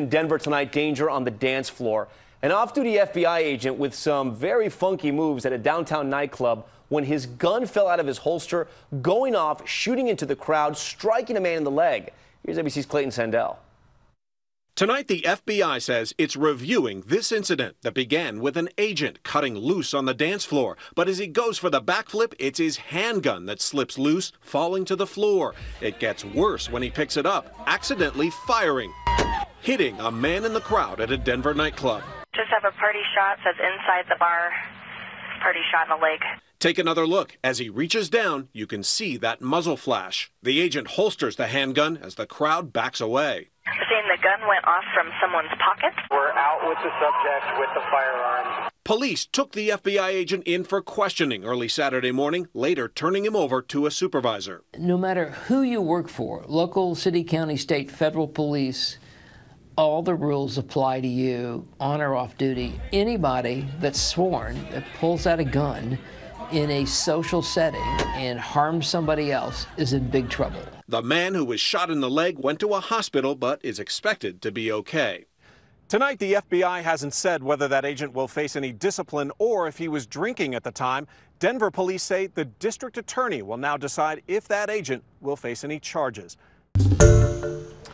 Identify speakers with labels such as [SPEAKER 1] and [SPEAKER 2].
[SPEAKER 1] in Denver tonight. Danger on the dance floor. An off duty FBI agent with some very funky moves at a downtown nightclub when his gun fell out of his holster, going off, shooting into the crowd, striking a man in the leg. Here's ABC's Clayton Sandell.
[SPEAKER 2] Tonight, the FBI says it's reviewing this incident that began with an agent cutting loose on the dance floor. But as he goes for the backflip, it's his handgun that slips loose, falling to the floor. It gets worse when he picks it up, accidentally firing, hitting a man in the crowd at a Denver nightclub.
[SPEAKER 3] Just have a party shot, says inside the bar, party shot in the leg.
[SPEAKER 2] Take another look. As he reaches down, you can see that muzzle flash. The agent holsters the handgun as the crowd backs away
[SPEAKER 3] saying the gun went off from someone's pocket.
[SPEAKER 4] We're out with the subject with the firearm.
[SPEAKER 2] Police took the FBI agent in for questioning early Saturday morning, later turning him over to a supervisor.
[SPEAKER 5] No matter who you work for, local, city, county, state, federal police, all the rules apply to you on or off duty. Anybody that's sworn that pulls out a gun in a social setting and harms somebody else is in big trouble.
[SPEAKER 2] The man who was shot in the leg went to a hospital but is expected to be okay.
[SPEAKER 6] Tonight, the FBI hasn't said whether that agent will face any discipline or if he was drinking at the time. Denver police say the district attorney will now decide if that agent will face any charges.